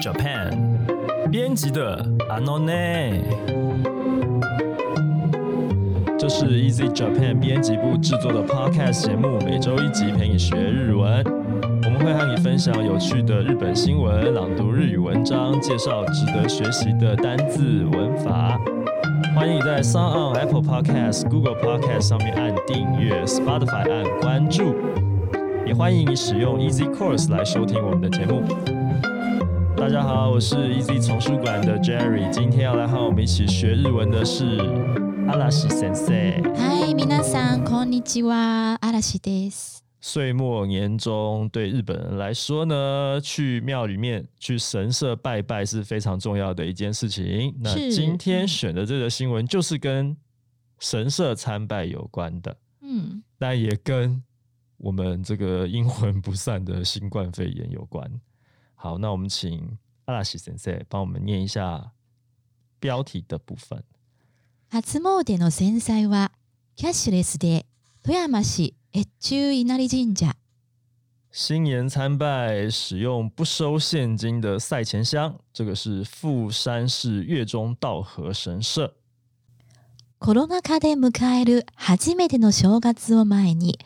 Japan 编辑的 a n o n 这是 Easy Japan 编辑部制作的 Podcast 节目，每周一集陪你学日文。我们会和你分享有趣的日本新闻，朗读日语文章，介绍值得学习的单字文法。欢迎你在 Sound on Apple Podcast、Google Podcast 上面按订阅，Spotify 按关注。也欢迎你使用 Easy Course 来收听我们的节目。大家好，我是 Easy 丛书馆的 Jerry，今天要来和我们一起学日文的是阿拉西先生。嗨，皆さんこんにちは、嵐です。岁末年终，对日本人来说呢，去庙里面、去神社拜拜是非常重要的一件事情。那今天选的这个新闻就是跟神社参拜有关的，嗯，但也跟我们这个阴魂不散的新冠肺炎有关。 好，那我们请阿拉西先生帮我们念一下标题的部分。初詣の先祭はキャッシュレスで富山市。新年参拜使用不收现金的赛钱箱，这个是富山市月中道和神社。 コロナ禍で迎える初めての正月を前に、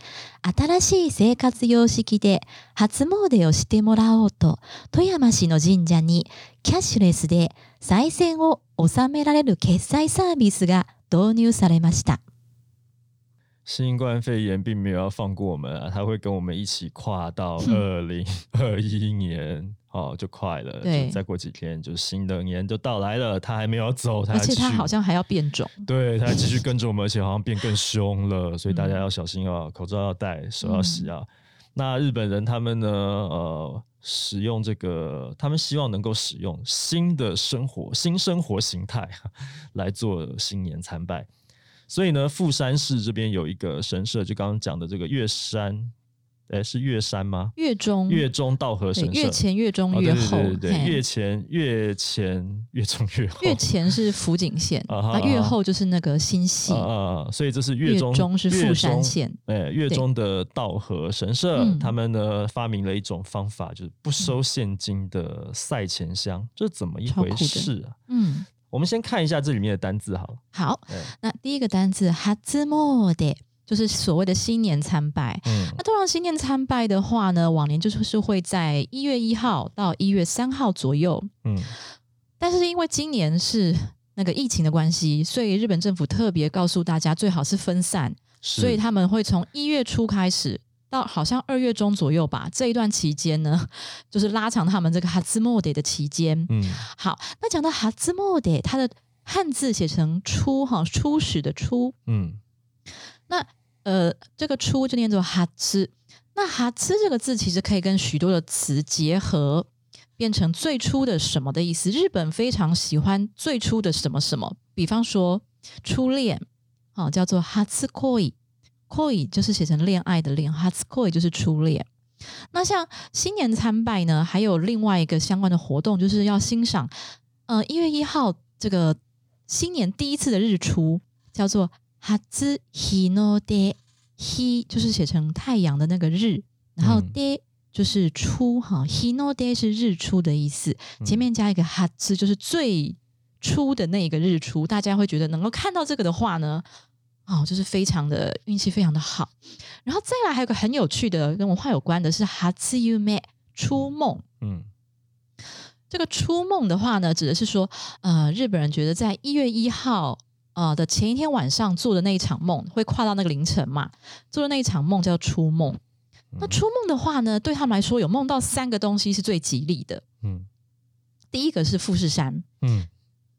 新しい生活様式で初詣をしてもらおうと、富山市の神社にキャッシュレスで再選を収められる決済サービスが導入されました。新冠肺炎并没有要放过我们啊，他会跟我们一起跨到二零二一年，哦，就快了，对，再过几天就新的年就到来了。他还没有走，而且他好像还要变种，对他继续跟着我们，而且好像变更凶了，所以大家要小心啊，口罩要戴，手要洗啊。那日本人他们呢，呃，使用这个，他们希望能够使用新的生活、新生活形态 来做新年参拜。所以呢，富山市这边有一个神社，就刚刚讲的这个月山，哎，是月山吗？月中，月中道和神社。月前、月中、月后，对对对，月前、月前、月中、月后。月前是福井县，啊，月后就是那个新系啊，所以这是月中是富山县。哎，月中的道和神社，他们呢发明了一种方法，就是不收现金的赛钱箱，这怎么一回事啊？嗯。我们先看一下这里面的单字，好了。好，那第一个单字哈兹莫的，就是所谓的新年参拜。嗯，那通常新年参拜的话呢，往年就是会在一月一号到一月三号左右。嗯，但是因为今年是那个疫情的关系，所以日本政府特别告诉大家，最好是分散，所以他们会从一月初开始。到好像二月中左右吧，这一段期间呢，就是拉长他们这个哈兹莫德的期间。嗯，好，那讲到哈兹莫德，它的汉字写成初哈，初始的初。嗯，那呃，这个初就念作哈兹。那哈兹这个字其实可以跟许多的词结合，变成最初的什么的意思。日本非常喜欢最初的什么什么，比方说初恋，好叫做哈兹コイ。Koi 就是写成恋爱的恋，hatsukoi 就是初恋。那像新年参拜呢，还有另外一个相关的活动，就是要欣赏，呃，一月一号这个新年第一次的日出，叫做 hatsu hinode，hi 就是写成太阳的那个日，然后 de 就是出哈，hinode 是日出的意思，前面加一个 hatsu 就是最初的那一个日出，大家会觉得能够看到这个的话呢。哦，就是非常的运气非常的好，然后再来还有个很有趣的跟文化有关的是哈兹 u me 初梦，嗯，这个初梦的话呢，指的是说，呃，日本人觉得在一月一号呃的前一天晚上做的那一场梦会跨到那个凌晨嘛，做的那一场梦叫初梦。那初梦的话呢，对他们来说有梦到三个东西是最吉利的，嗯，第一个是富士山，嗯，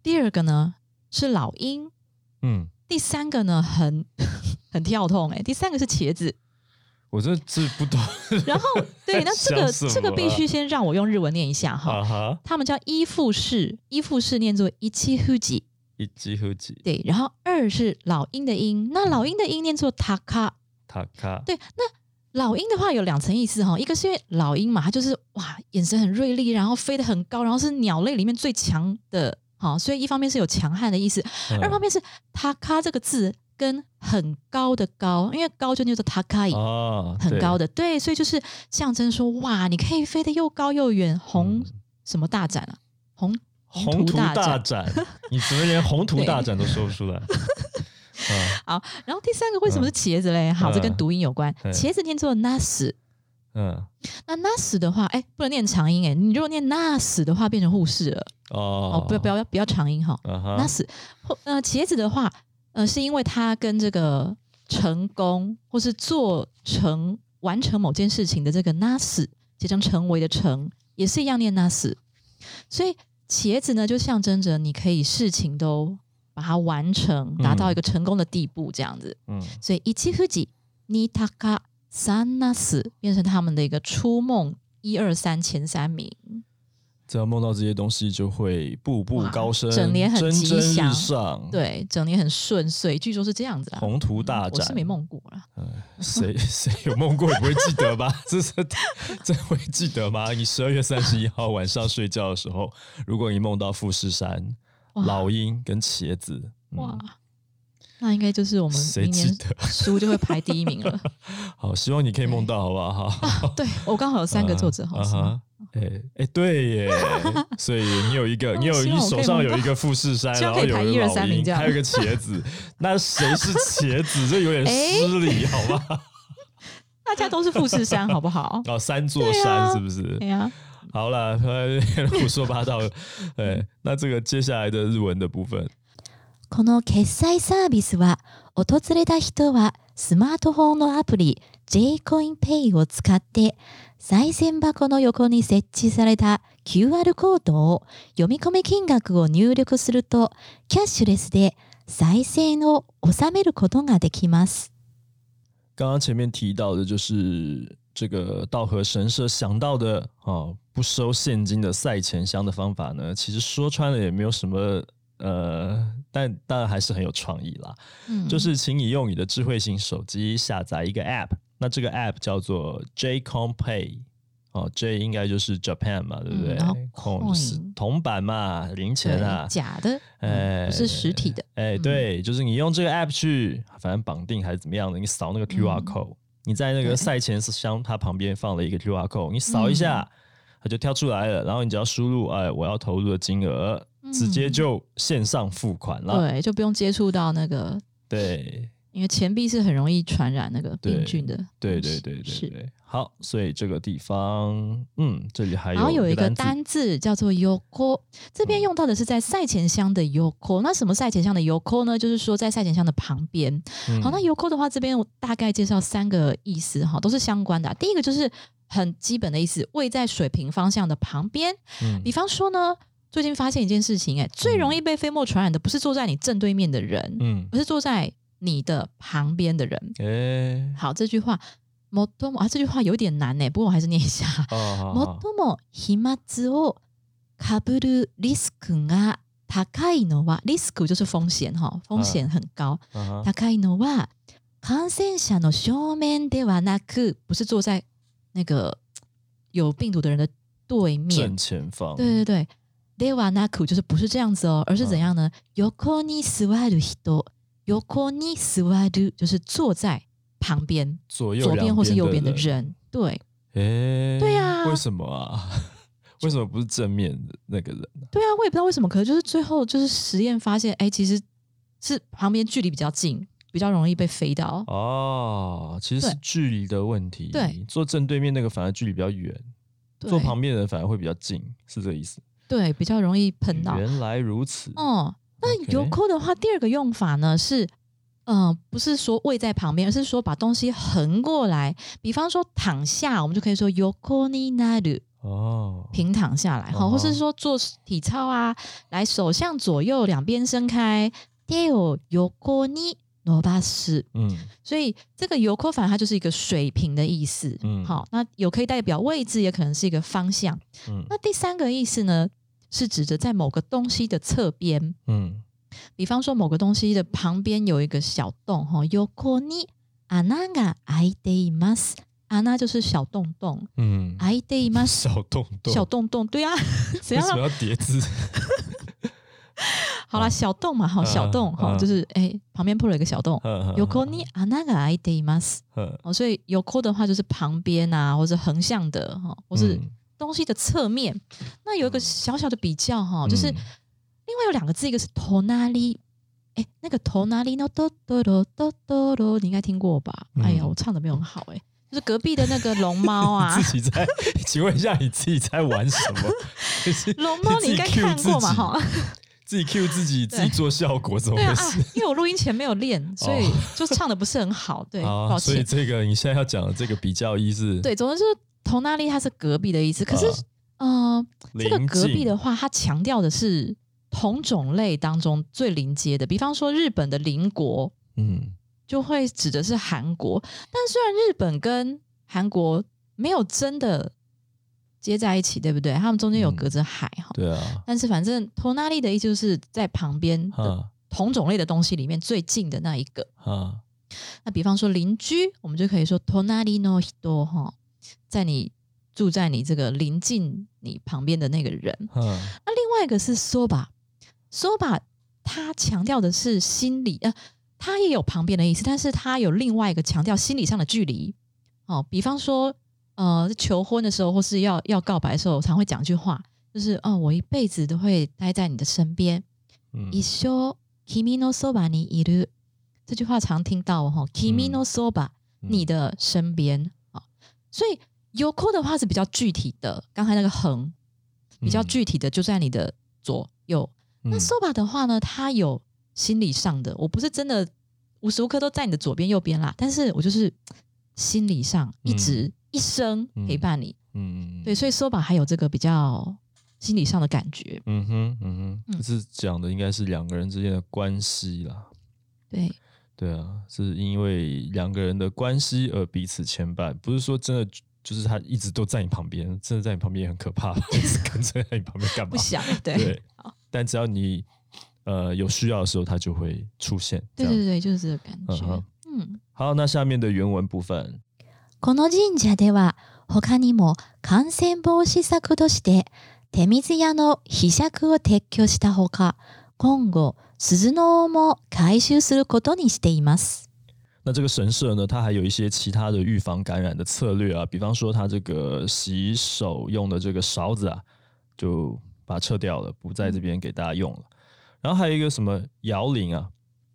第二个呢是老鹰，嗯。第三个呢，很 很跳痛哎！第三个是茄子，我这字不懂。然后对，那这个这个必须先让我用日文念一下哈。他们叫依附式，依附式念作一七呼吉，一七呼吉。对，然后二是老鹰的鹰，那老鹰的鹰念作塔卡，塔卡。对，那老鹰的话有两层意思哈，一个是因为老鹰嘛，它就是哇，眼神很锐利，然后飞得很高，然后是鸟类里面最强的。好，所以一方面是有强悍的意思，二方面是“塔卡”这个字跟很高的高，因为高就念做“塔卡”哦，很高的，对，所以就是象征说哇，你可以飞得又高又远，红什么大展啊？红宏图大展，你怎么连宏图 大展都说不出来？好，然后第三个为什么是茄子嘞？好，这跟读音有关。茄子念作 nas，嗯，那 nas 的话，哎，不能念长音哎，你如果念 nas 的话，变成护士了哦。哦，不要不要不要长音哈。nas，呃，茄子的话，呃，是因为它跟这个成功或是做成完成某件事情的这个 nas 结成成为的成，也是一样念 nas，所以茄子呢就象征着你可以事情都。把它完成，达到一个成功的地步，这样子。嗯，所以一七富吉尼塔卡三那死变成他们的一个初梦一二三前三名。只要梦到这些东西，就会步步高升，整年很吉祥。对，整年很顺遂。据说是这样子啊。宏图大展，我是没梦过了。谁 谁有梦过也不会记得吧？这是这会记得吗？你十二月三十一号晚上睡觉的时候，如果你梦到富士山。老鹰跟茄子，哇，那应该就是我们明年 书就会排第一名了。好，希望你可以梦到，好不好？对我刚好有三个作者，好哈。哎哎，对耶，所以你有一个，你有一手上有一个富士山，然后有一个老鹰，还有一个茄子，那谁是茄子？这有点失礼，好吗？大家都是富士山，好不好？哦，三座山是不是？对呀。好了，胡说八道。哎，那这个接下来的日文的部分。この決済サービスは訪れた人はスマートフォンのアプリ J コインペイを使って賽銭箱の横に設置された QR コードを読み込み金額を入力するとキャッシュレスで賽銭を納めることができます。刚刚前面提到的就是这个道和神社想到的啊。不收现金的赛钱箱的方法呢？其实说穿了也没有什么，呃，但当然还是很有创意啦。嗯，就是请你用你的智慧型手机下载一个 App，那这个 App 叫做 J Com Pay，哦，J 应该就是 Japan 嘛，对不对？Coin 是铜板嘛，零钱啊，假的，哎，不是实体的。哎，对，就是你用这个 App 去，反正绑定还是怎么样的，你扫那个 QR code，你在那个赛前箱它旁边放了一个 QR code，你扫一下。它就跳出来了，然后你只要输入哎我要投入的金额，直接就线上付款了。对，就不用接触到那个。对，因为钱币是很容易传染那个病菌的。对对对对对。好，所以这个地方，嗯，这里还有。然后有一个单字叫做 “yoko”，这边用到的是在赛前箱的 “yoko”。那什么赛前箱的 “yoko” 呢？就是说在赛前箱的旁边。好，那 “yoko” 的话，这边我大概介绍三个意思哈，都是相关的。第一个就是。很基本的意思，位在水平方向的旁边。嗯，比方说呢，最近发现一件事情，哎，最容易被飞沫传染的不是坐在你正对面的人，嗯，而是坐在你的旁边的人。哎，好，这句话，もとも啊，这句话有点难呢，不过我还是念一下。もとも飛沫をかぶるリスクが高いのは、リスク就是风险哈，风险很高。高いのは感染者の正面ではなく，不是坐在那个有病毒的人的对面正前方，对对对 ，dewa naku 就是不是这样子哦，而是怎样呢？yoko ni suwaru hito，yoko ni suwaru 就是坐在旁边左右左边或是右边的人，对，哎，对呀，为什么啊？为什么不是正面的那个人？对啊，我也不知道为什么，可是就是最后就是实验发现，哎，其实是旁边距离比较近。比较容易被飞到哦，其实是距离的问题。对，坐正对面那个反而距离比较远，坐旁边的人反而会比较近，是这个意思。对，比较容易碰到。原来如此。哦，那油扣的话，第二个用法呢是，嗯，不是说位在旁边，而是说把东西横过来。比方说躺下，我们就可以说油扣尼那鲁哦，平躺下来，好，或是说做体操啊，来手向左右两边伸开，第二油扣尼。罗巴斯，嗯，所以这个有扣反它就是一个水平的意思，嗯，好，那有可以代表位置，也可能是一个方向，嗯，那第三个意思呢，是指着在某个东西的侧边，嗯，比方说某个东西的旁边有一个小洞，哈，有可尼阿那就是小洞洞，嗯，爱德马斯小洞洞，小洞洞，对啊，为什么要叠字？好了，小洞嘛，好小洞，哈，就是哎，旁边破了一个小洞。有扣你啊，那个 I d 吗？哦，所以有扣的话就是旁边啊，或者横向的哈，或是东西的侧面。那有一个小小的比较哈，就是嗯另外有两个字，一个是 tonali，哎，那个 tonali no do do do do do do，你应该听过吧？哎呀，嗯我唱的没有很好哎、就是隔壁的那个龙猫啊，自己在，请问一下，你自己在玩什么？就是龙猫你应该看过嘛哈？自己 Q 自己，自己做效果，怎么回事？，因为我录音前没有练，所以就唱的不是很好，对，啊，抱所以歉。这个你现在要讲的这个比较一是对，总之就是同那利它是隔壁的意思，可是嗯呃，这个邻隔壁近。的话，它强调的是同种类当中最临接的，比方说日本的邻国嗯。就会指的是韩国，但虽然日本跟韩国没有真的接在一起，对不对？他们中间有嗯。隔着海哈，对啊，但是反正托那利的意思就是在旁边的哈。同种类的东西里面最近的那一个。啊那比方说邻居，我们就可以说 tonari no hito 哈，在你住在你这个临近你旁边的那个人。哈那另外一个是 soba，soba 它强调的是心理，呃，它也有旁边的意思，但是它有另外一个强调心理上的距离。哦，比方说，呃，求婚的时候或是要要告白的时候，常会讲一句话，就是哦，我一辈子都会待在你的身边。嗯一生君のそばにいる这句话常听到哈，君のそば嗯你的身边啊， 所以 yoko 的话是比较具体的，刚才那个横比较嗯具体的就在你的左右。那嗯 soba 的话呢，它有心理上的，我不是真的无时无刻都在你的左边右边啦，但是我就是心理上一直一生陪伴你。嗯嗯对，所以 soba 还有这个比较心理上的感觉。嗯哼嗯哼，嗯这是讲的应该是两个人之间的关系啦。对，对啊，是因为两个人的关系而彼此牵绊，不是说真的就是他一直都在你旁边，真的在你旁边也很可怕，一直跟着在你旁边干嘛不？想对对好，但只要你呃有需要的时候，他就会出现。这样对对对，就是这个感觉。嗯哼嗯，好，那下面的原文部分，この神社では他にも感染防止策として手水屋の被釈を撤去したほか今後 鈴の尾も回収することにしています。那这个神社呢，它还有一些其他的预防感染的策略啊，比方说它这个洗手用的这个勺子啊，就把它撤掉了，不在这边给大家用了。然后还有一个什么摇铃啊，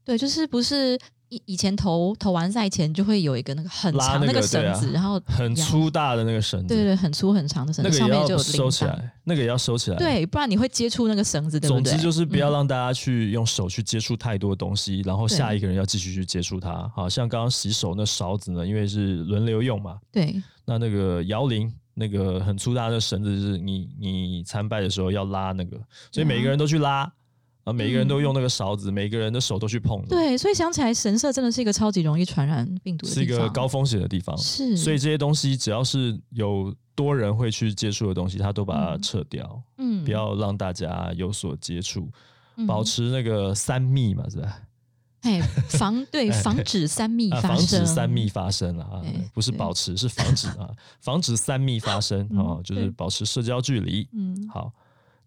对，就是不是 以以前投投完赛前就会有一个那个很长个那个绳子，然后很粗，大的那个绳子，对对对，很粗很长的绳子，那个也要。收起来，那个也要收起来。，对，不然你会接触那个绳子，对不对？总之就是不要嗯让大家去用手去接触太多东西，然后下一个人要继续去接触它。好像刚刚洗手那勺子呢，因为是轮流用嘛，对那那个摇铃，那个很粗大的绳子，就是你你参拜的时候要拉那个，所以每个人都去拉，啊，每个人都用那个勺子，每个人的手都去碰对，所以想起来神社真的是一个超级容易传染病毒的是一，个高风险的地方。是，所以这些东西只要是有多人会去接触的东西，他都把它嗯撤掉，嗯不要让大家有所接触，嗯保持那个三密嘛，是吧？哎防对防止三密发生，防止三密发生了啊，不是保持，是防止啊，防止三密发生嗯啊，就是保持社交距离。嗯好，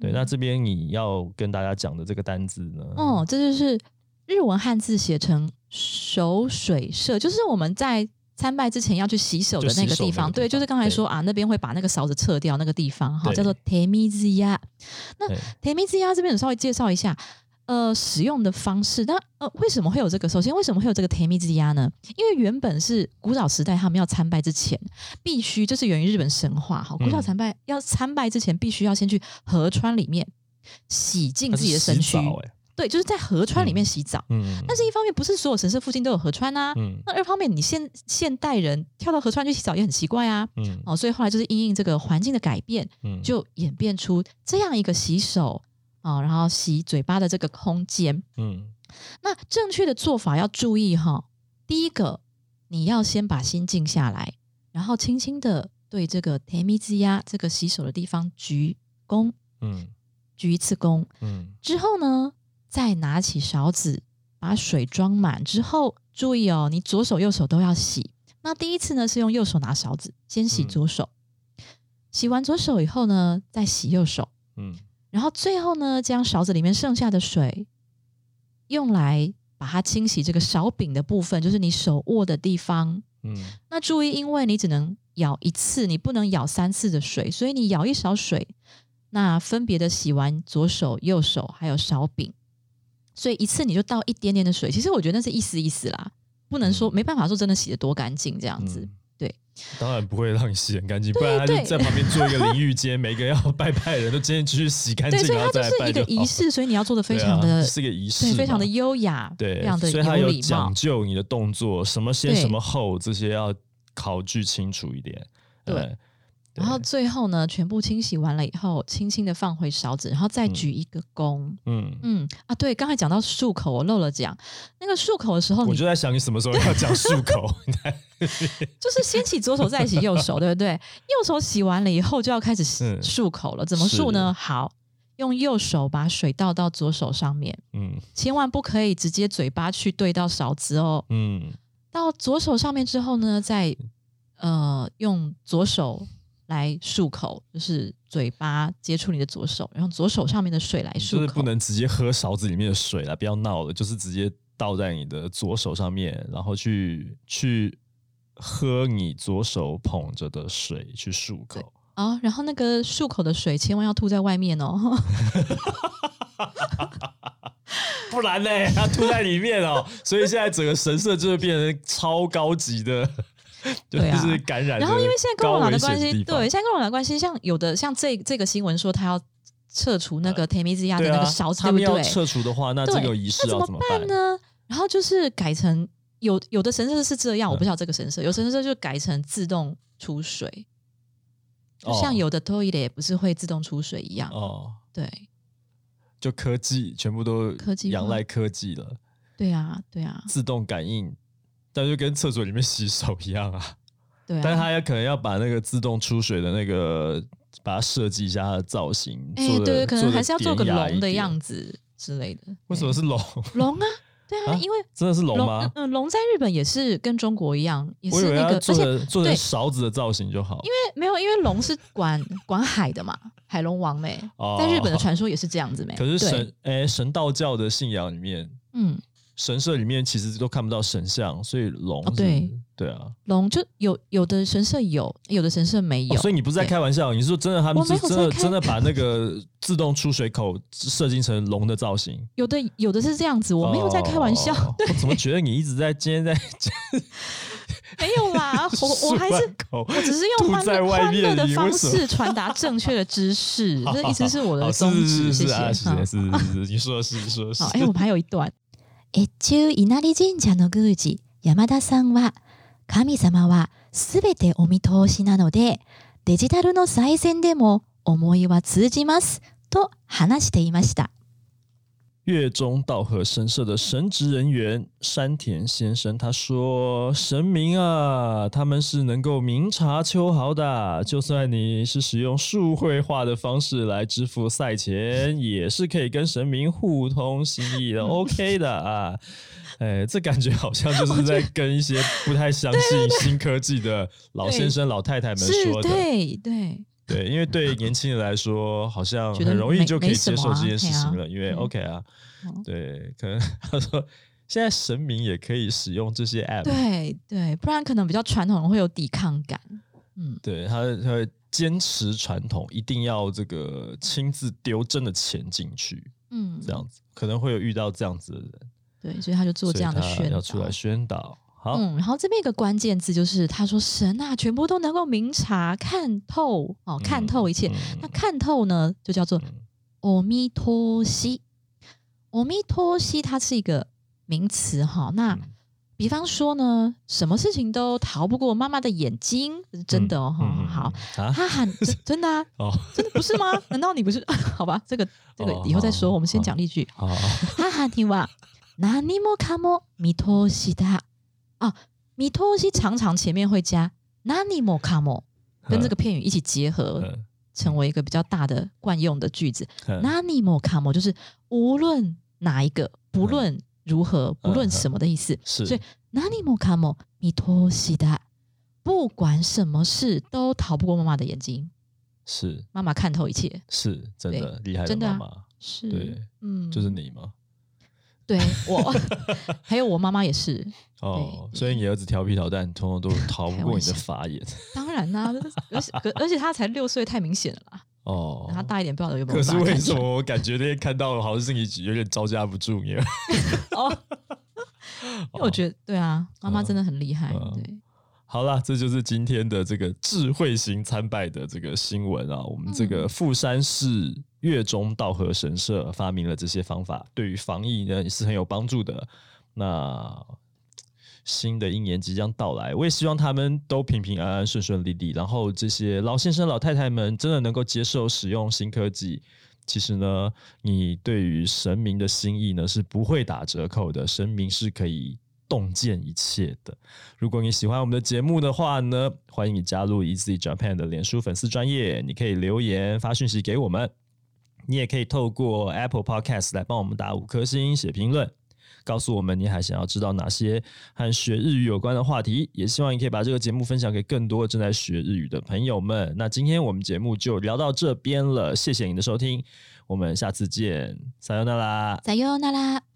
对，那这边你要跟大家讲的这个单字呢？哦，这就是日文汉字写成手水社，就是我们在参拜之前要去洗手的那个地方。对，就是刚才对说啊，那边会把那个勺子撤掉那个地方，哈，叫做 temizuya。那对 temizuya 这边我稍微介绍一下。呃，使用的方式，那呃，为什么会有这个？首先，为什么会有这个 temizuya 呢？因为原本是古早时代他们要参拜之前，必须这是源于日本神话哈。古早嗯参拜、要参拜之前，必须要先去河川里面洗净自己的身躯。对，就是在河川里面洗澡。嗯，但是，一方面不是所有神社附近都有河川啊。嗯那二方面，你现现代人跳到河川去洗澡也很奇怪啊。嗯哦，所以后来就是因应这个环境的改变，嗯，就演变出这样一个洗手啊、然后洗嘴巴的这个空间。嗯那正确的做法要注意哈。第一个，你要先把心静下来，然后轻轻的对这个 t e m i z 呀这个洗手的地方鞠躬，嗯鞠一次躬。嗯之后呢，再拿起勺子把水装满之后，注意哦，你左手右手都要洗。那第一次呢是用右手拿勺子，先洗嗯左手，洗完左手以后呢，再洗右手，嗯然后最后呢，将勺子里面剩下的水用来把它清洗这个勺柄的部分，就是你手握的地方。嗯那注意，因为你只能舀一次，你不能舀三次的水，所以你舀一勺水，那分别的洗完左手、右手还有勺柄，所以一次你就倒一点点的水。其实我觉得那是意思意思啦，不能说没办法说真的洗的多干净这样子。嗯对，当然不会让你洗很干净，不然他就在旁边做一个淋浴间，每个要拜拜的人都今天去洗干对，净，所以然后再来它就是一个仪式，所以你要做的非常的、是个仪式对，非常的优雅，对，非常的所以它有讲。究你的动作，什么先什么后，这些要考据清楚一点。对。呃然后最后呢，全部清洗完了以后，轻轻的放回勺子，然后再举一个躬。嗯，嗯啊，对，刚才讲到漱口，我漏了讲。那个漱口的时候，你我就在想你什么时候要讲漱口，就是先洗左手，再洗右手，对不对？右手洗完了以后，就要开始漱口了。怎么漱呢？好，用右手把水倒到左手上面，嗯千万不可以直接嘴巴去对到勺子哦。嗯到左手上面之后呢，再呃用左手来漱口，就是嘴巴接触你的左手，然后左手上面的水来漱口。就是不能直接喝勺子里面的水了，不要闹了，就是直接倒在你的左手上面，然后去去喝你左手捧着的水去漱口。哦，然后那个漱口的水千万要吐在外面哦。不然呢，要吐在里面哦，所以现在整个神社就会变成超高级的，就 对啊。是感染然后因为现在跟我老的关系，对，现在跟我老的关系，像有的像这这个新闻说他要撤除那个 t e m i z i a 的那个勺，子，他们要对不对？撤除的话，那这个仪式怎要怎么办？呢？然后就是改成有有的神社是这样，嗯。我不知道这个神社，有神社就改成自动出水，就像哦有的 toilet 不是会自动出水一样。哦，对。就科技全部都科技仰赖科技了，对啊，对啊，自动感应，但就跟厕所里面洗手一样啊。对啊。但是他也可能要把那个自动出水的那个，把它设计一下它的造型，哎、做得对，可能还是要做个龙的样子之类的。为什么是龙？龙啊？对啊，啊因为真的是龙龙吗嗯？嗯，龙在日本也是跟中国一样，也是那个，而且做成做成对勺子的造型就好。因为没有，因为龙是管管海的嘛，海龙王妹，哦在日本的传说也是这样子没？可是对神哎神道教的信仰里面，嗯，神社里面其实都看不到神像，所以龙哦对对啊、龙就有有的神社有，有的神社没有，哦所以你不是在开玩笑，你是说真的他们真的真的 把那个自动出水口设计成龙的造型？有的有的是这样子，我没有在开玩笑，哦我怎么觉得你一直在今天在 没有啦，我我还是。口我只是用欢欢外面乐的方式传达正确的知识，这一直是我的哦宗旨。谢谢。是是是是啊是嗯是是是是，你说的是你说的是好，。哎，我们还有一段，越中稲荷神社の宮司山田さんは神様はすべてお見通しなのでデジタルの最善でも思いは通じますと話していました。月中道和神社的神职人员山田先生他说：“神明啊，他们是能够明察秋毫的，就算你是使用数绘画的方式来支付赛前，也是可以跟神明互通心意的，OK 的啊。”哎，这感觉好像就是在跟一些不太相信新科技的老先生、老太太们说的。对对，对，因为对年轻人来说，好像很容易就可以接受这件事情了，因为 OK 啊嗯，对，可能他说现在神明也可以使用这些 App，对对，不然可能比较传统会有抵抗感。嗯，对他他会坚持传统，一定要这个亲自丢真的钱进去，嗯，这样子可能会有遇到这样子的人，对，所以他就做这样的宣导。要出来宣导。好，嗯，然后这边一个关键字就是他说神啊，全部都能够明察、看透哦，看透一切。嗯那看透呢，就叫做嗯阿弥陀西。阿弥陀西，它是一个名词哈。那嗯比方说呢，什么事情都逃不过妈妈的眼睛，这是真的哦。哈、嗯嗯嗯好，啊，他喊真真的啊，哦，真的不是吗？难道你不是？好吧，这个这个哦以后再说，好我们先好讲例句。好好，母には何もかも見通しだ。 啊，見通し常常前面会加何もかも，跟这个片语一起结合，嗯成为一个比较大的惯用的句子。嗯何もかも就是无论哪一个，不论如何，不论什么的意思。是所以何もかも見通しだ。不管什么事都逃不过妈妈的眼睛，是妈妈看透一切。是真的厉害的真的啊妈妈，是，对，嗯，就是你吗？ 对我，还有我妈妈也是。哦，所以你儿子调皮捣蛋，通通都 逃不过你的法眼。当然啦，而且而且他才六岁，太明显了啦。哦，他大一点不晓得有没有。可是为什么我感觉那天看到了，好像是你有点招架不住你？哦，因为我觉得对啊，妈妈真的很厉害。对，好了，这就是今天的这个智慧型参拜的这个新闻啊。我们这个富山市月中道和神社发明了这些方法，对于防疫呢也是很有帮助的。那。新的一年即将到来，我也希望他们都平平安安、顺顺利利。然后这些老先生、老太太们真的能够接受使用新科技。其实呢，你对于神明的心意呢是不会打折扣的，神明是可以洞见一切的。如果你喜欢我们的节目的话呢，欢迎你加入 Easy Japan 的脸书粉丝专业，你可以留言发讯息给我们，你也可以透过 Apple Podcast 来帮我们打五颗星、写评论。告诉我们你还想要知道哪些和学日语有关的话题，也希望你可以把这个节目分享给更多正在学日语的朋友们。那今天我们节目就聊到这边了，谢谢您的收听，我们下次见，再见啦，再见啦。